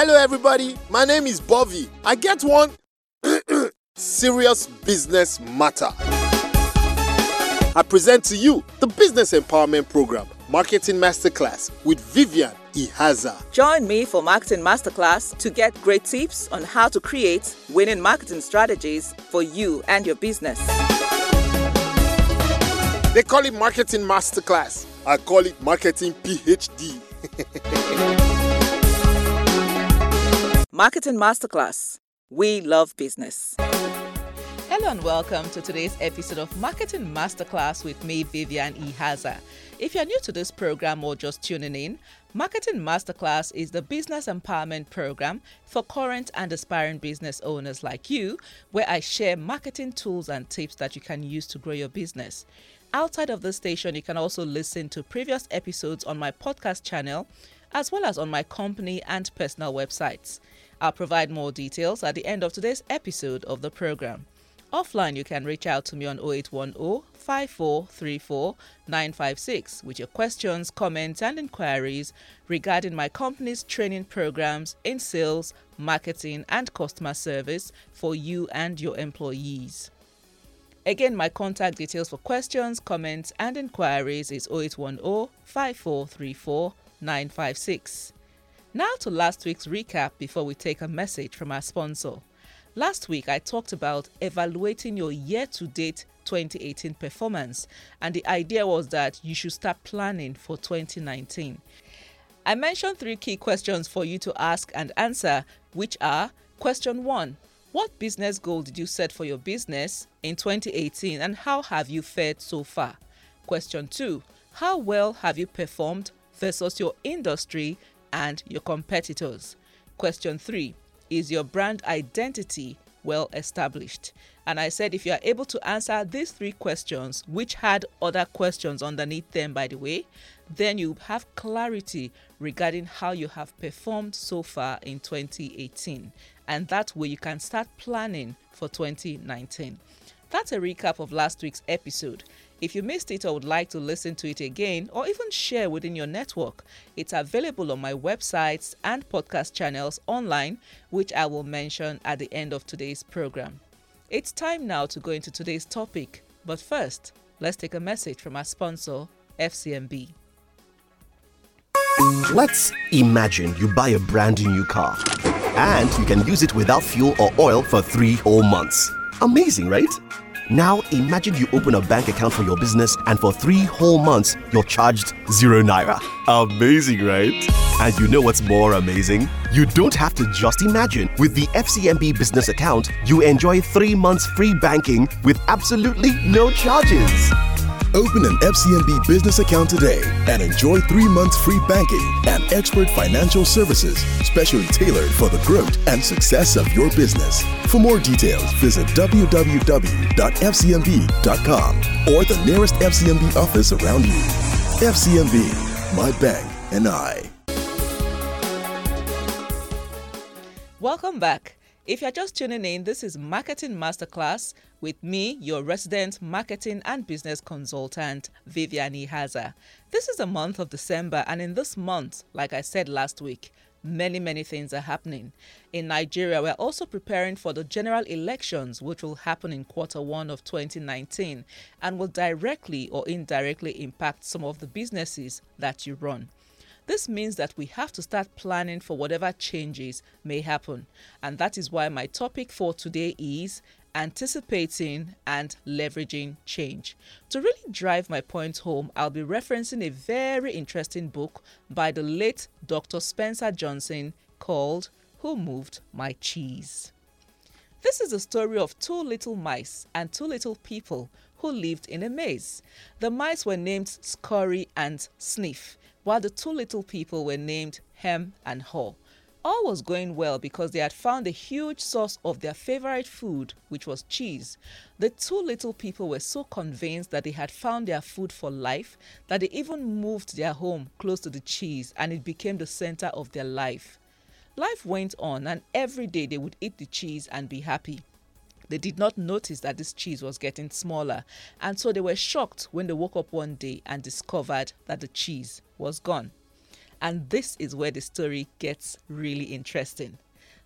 Hello, everybody. My name is Bobby. I get one serious business matter. I present to you the Business Empowerment Program, Marketing Masterclass with Vivian Ihaza. Join me for Marketing Masterclass to get great tips on how to create winning marketing strategies for you and your business. They call it Marketing Masterclass. I call it Marketing PhD. Marketing Masterclass. We love business. Hello and welcome to today's episode of Marketing Masterclass with me, Vivian Ihaza. If you're new to this program or just tuning in, Marketing Masterclass is the business empowerment program for current and aspiring business owners like you, where I share marketing tools and tips that you can use to grow your business. Outside of the station, you can also listen to previous episodes on my podcast channel, as well as on my company and personal websites. I'll provide more details at the end of today's episode of the program. Offline, you can reach out to me on 0810 5434 956 with your questions, comments, and inquiries regarding my company's training programs in sales, marketing, and customer service for you and your employees. Again, my contact details for questions, comments, and inquiries is 0810 5434 956. Now to last week's recap before we take a message from our sponsor. Last week, I talked about evaluating your year to date 2018 performance, and the idea was that you should start planning for 2019. I mentioned three key questions for you to ask and answer, which are Question 1 What business goal did you set for your business in 2018, and how have you fared so far? Question 2 How well have you performed versus your industry and your competitors? Question 3 Is your brand identity well established? And I said if you are able to answer these three questions, which had other questions underneath them, by the way, then you have clarity regarding how you have performed so far in 2018. And that way you can start planning for 2019. That's a recap of last week's episode. If you missed it or would like to listen to it again or even share within your network, it's available on my websites and podcast channels online, which I will mention at the end of today's program. It's time now to go into today's topic, but first, let's take a message from our sponsor, FCMB. Let's imagine you buy a brand new car and you can use it without fuel or oil for three whole months. Amazing, right? Now imagine you open a bank account for your business and for three whole months you're charged zero naira. Amazing, right? And you know what's more amazing? You don't have to just imagine. With the FCMB business account, you enjoy three months free banking with absolutely no charges. Open an FCMB business account today and enjoy three months free banking and expert financial services, specially tailored for the growth and success of your business. For more details, visit www.fcmb.com or the nearest FCMB office around you. FCMB, my bank and I. Welcome back. If you're just tuning in, this is Marketing Masterclass with me, your resident marketing and business consultant, Vivian Ihaza. This is the month of December, and in this month, like I said last week, many, many things are happening. In Nigeria, we're also preparing for the general elections, which will happen in quarter one of 2019 and will directly or indirectly impact some of the businesses that you run. This means that we have to start planning for whatever changes may happen. And that is why my topic for today is anticipating and leveraging change. To really drive my point home, I'll be referencing a very interesting book by the late Dr. Spencer Johnson called Who Moved My Cheese? This is the story of two little mice and two little people who lived in a maze. The mice were named Scurry and Sniff, while the two little people were named Hem and Haw. All was going well because they had found a huge source of their favorite food, which was cheese. The two little people were so convinced that they had found their food for life that they even moved their home close to the cheese and it became the center of their life. Life went on, and every day they would eat the cheese and be happy. They did not notice that this cheese was getting smaller, and so they were shocked when they woke up one day and discovered that the cheese was gone. And this is where the story gets really interesting.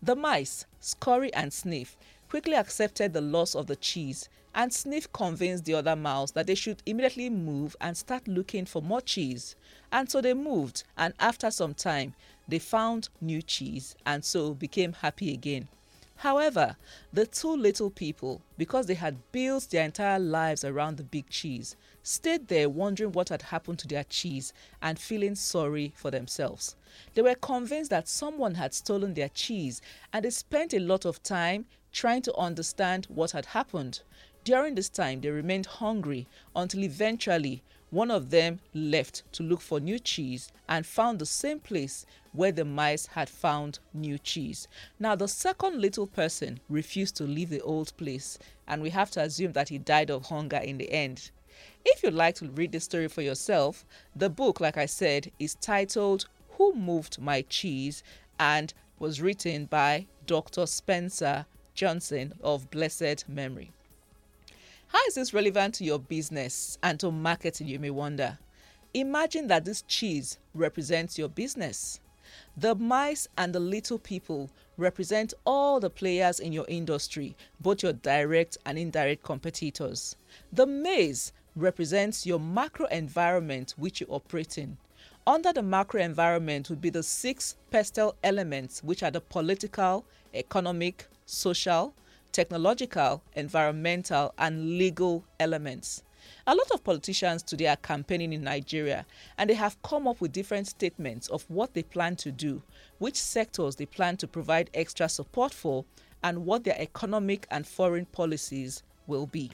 The mice, Scurry and Sniff, quickly accepted the loss of the cheese, and Sniff convinced the other mouse that they should immediately move and start looking for more cheese. And so they moved, and after some time, they found new cheese and so became happy again. However, the two little people, because they had built their entire lives around the big cheese, stayed there wondering what had happened to their cheese and feeling sorry for themselves. They were convinced that someone had stolen their cheese and they spent a lot of time trying to understand what had happened. During this time, they remained hungry until eventually one of them left to look for new cheese and found the same place where the mice had found new cheese. Now, the second little person refused to leave the old place, and we have to assume that he died of hunger in the end. If you'd like to read the story for yourself, the book, like I said, is titled Who Moved My Cheese and was written by Dr. Spencer Johnson of blessed memory. How is this relevant to your business and to marketing, you may wonder? Imagine that this cheese represents your business. The mice and the little people represent all the players in your industry, both your direct and indirect competitors. The maze represents your macro environment which you operate in. Under the macro environment would be the six pestle elements, which are the political, economic, social, technological, environmental, and legal elements. A lot of politicians today are campaigning in Nigeria and they have come up with different statements of what they plan to do, which sectors they plan to provide extra support for, and what their economic and foreign policies will be.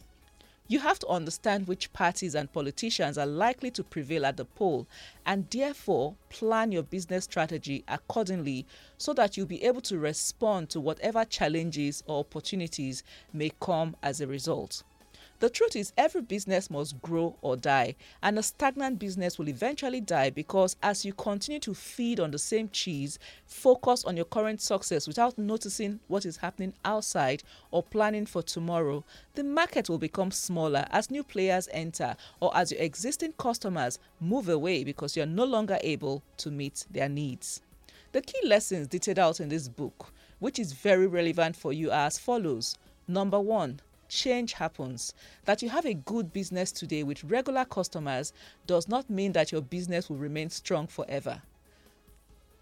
You have to understand which parties and politicians are likely to prevail at the poll and therefore plan your business strategy accordingly so that you'll be able to respond to whatever challenges or opportunities may come as a result. The truth is, every business must grow or die, and a stagnant business will eventually die because as you continue to feed on the same cheese, focus on your current success without noticing what is happening outside or planning for tomorrow, the market will become smaller as new players enter or as your existing customers move away because you're no longer able to meet their needs. The key lessons detailed out in this book, which is very relevant for you, are as follows. Number one, change happens. That you have a good business today with regular customers does not mean that your business will remain strong forever.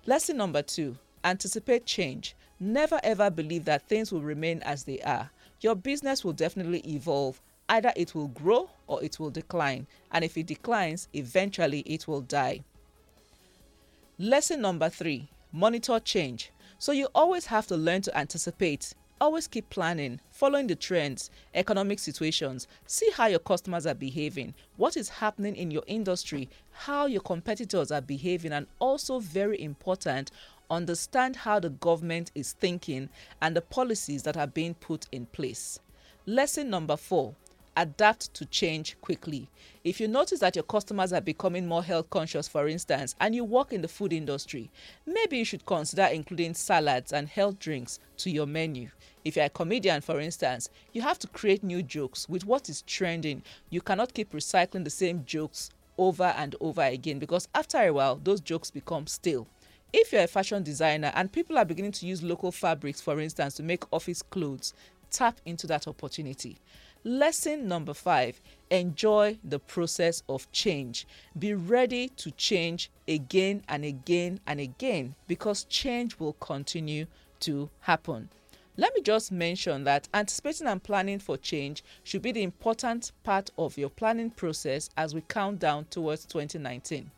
Lesson number two anticipate change. Never ever believe that things will remain as they are. Your business will definitely evolve. Either it will grow or it will decline. And if it declines, eventually it will die. Lesson number three monitor change. So you always have to learn to anticipate always keep planning, following the trends, economic situations, see how your customers are behaving, what is happening in your industry, how your competitors are behaving, and also very important, understand how the government is thinking and the policies that are being put in place. Lesson number four adapt to change quickly. If you notice that your customers are becoming more health conscious, for instance, and you work in the food industry, maybe you should consider including salads and health drinks to your menu. If you're a comedian, for instance, you have to create new jokes with what is trending. You cannot keep recycling the same jokes over and over again because after a while, those jokes become stale. If you're a fashion designer and people are beginning to use local fabrics, for instance, to make office clothes, tap into that opportunity. Lesson number five enjoy the process of change. Be ready to change again and again and again because change will continue to happen. Let me just mention that anticipating and planning for change should be the important part of your planning process as we count down towards 2019.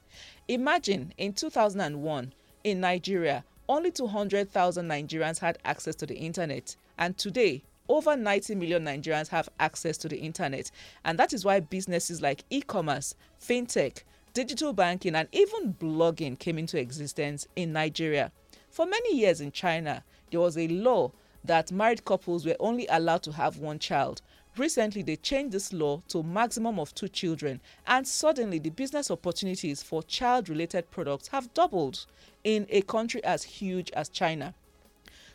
Imagine in 2001 in Nigeria, only 200,000 Nigerians had access to the internet, and today, over 90 million Nigerians have access to the internet. And that is why businesses like e commerce, fintech, digital banking, and even blogging came into existence in Nigeria. For many years in China, there was a law that married couples were only allowed to have one child. Recently, they changed this law to a maximum of two children, and suddenly the business opportunities for child related products have doubled in a country as huge as China.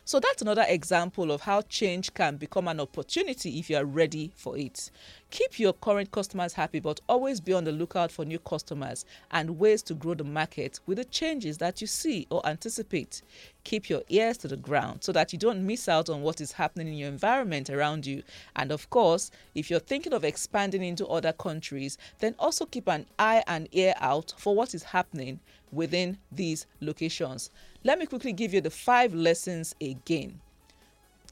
So that's another example of how change can become an opportunity if you are ready for it. Keep your current customers happy, but always be on the lookout for new customers and ways to grow the market with the changes that you see or anticipate. Keep your ears to the ground so that you don't miss out on what is happening in your environment around you. And of course, if you're thinking of expanding into other countries, then also keep an eye and ear out for what is happening within these locations. Let me quickly give you the five lessons again.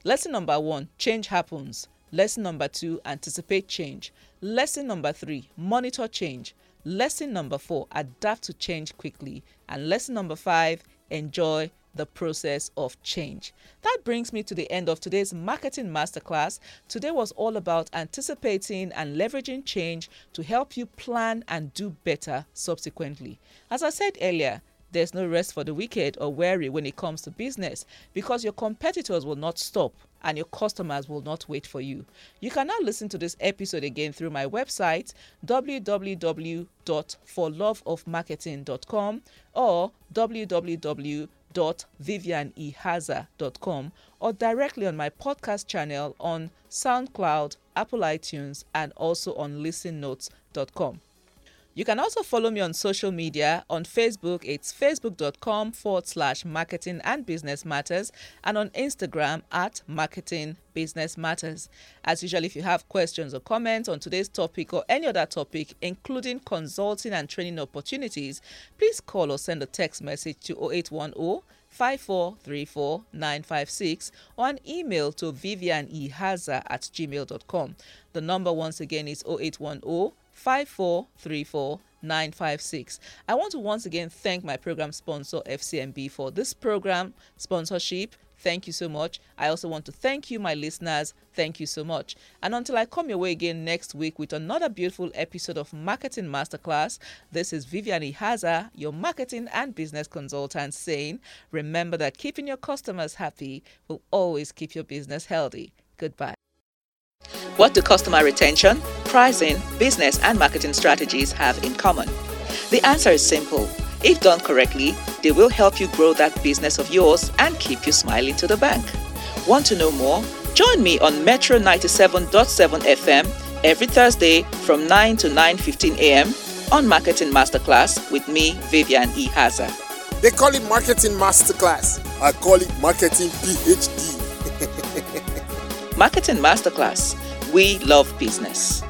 Lesson number one change happens. Lesson number two, anticipate change. Lesson number three, monitor change. Lesson number four, adapt to change quickly. And lesson number five, enjoy the process of change. That brings me to the end of today's marketing masterclass. Today was all about anticipating and leveraging change to help you plan and do better subsequently. As I said earlier, there's no rest for the wicked or weary when it comes to business because your competitors will not stop and your customers will not wait for you. You can now listen to this episode again through my website www.forloveofmarketing.com or www.vivianehaza.com or directly on my podcast channel on SoundCloud, Apple iTunes, and also on listennotes.com. You can also follow me on social media. On Facebook, it's facebook.com forward slash marketing and business matters, and on Instagram at marketing business matters. As usual, if you have questions or comments on today's topic or any other topic, including consulting and training opportunities, please call or send a text message to 0810 5434956 or an email to vivianehaza at gmail.com. The number once again is 0810 5434956. I want to once again thank my program sponsor FCMB for this program sponsorship. Thank you so much. I also want to thank you, my listeners. Thank you so much. And until I come your way again next week with another beautiful episode of Marketing Masterclass, this is Vivian Ihaza, your marketing and business consultant, saying, remember that keeping your customers happy will always keep your business healthy. Goodbye. What do customer retention, pricing, business, and marketing strategies have in common? The answer is simple. If done correctly, they will help you grow that business of yours and keep you smiling to the bank. Want to know more? Join me on Metro 97.7 FM every Thursday from 9 to 9:15 a.m. on Marketing Masterclass with me, Vivian E. Haza. They call it Marketing Masterclass. I call it Marketing PhD. Marketing Masterclass. We love business.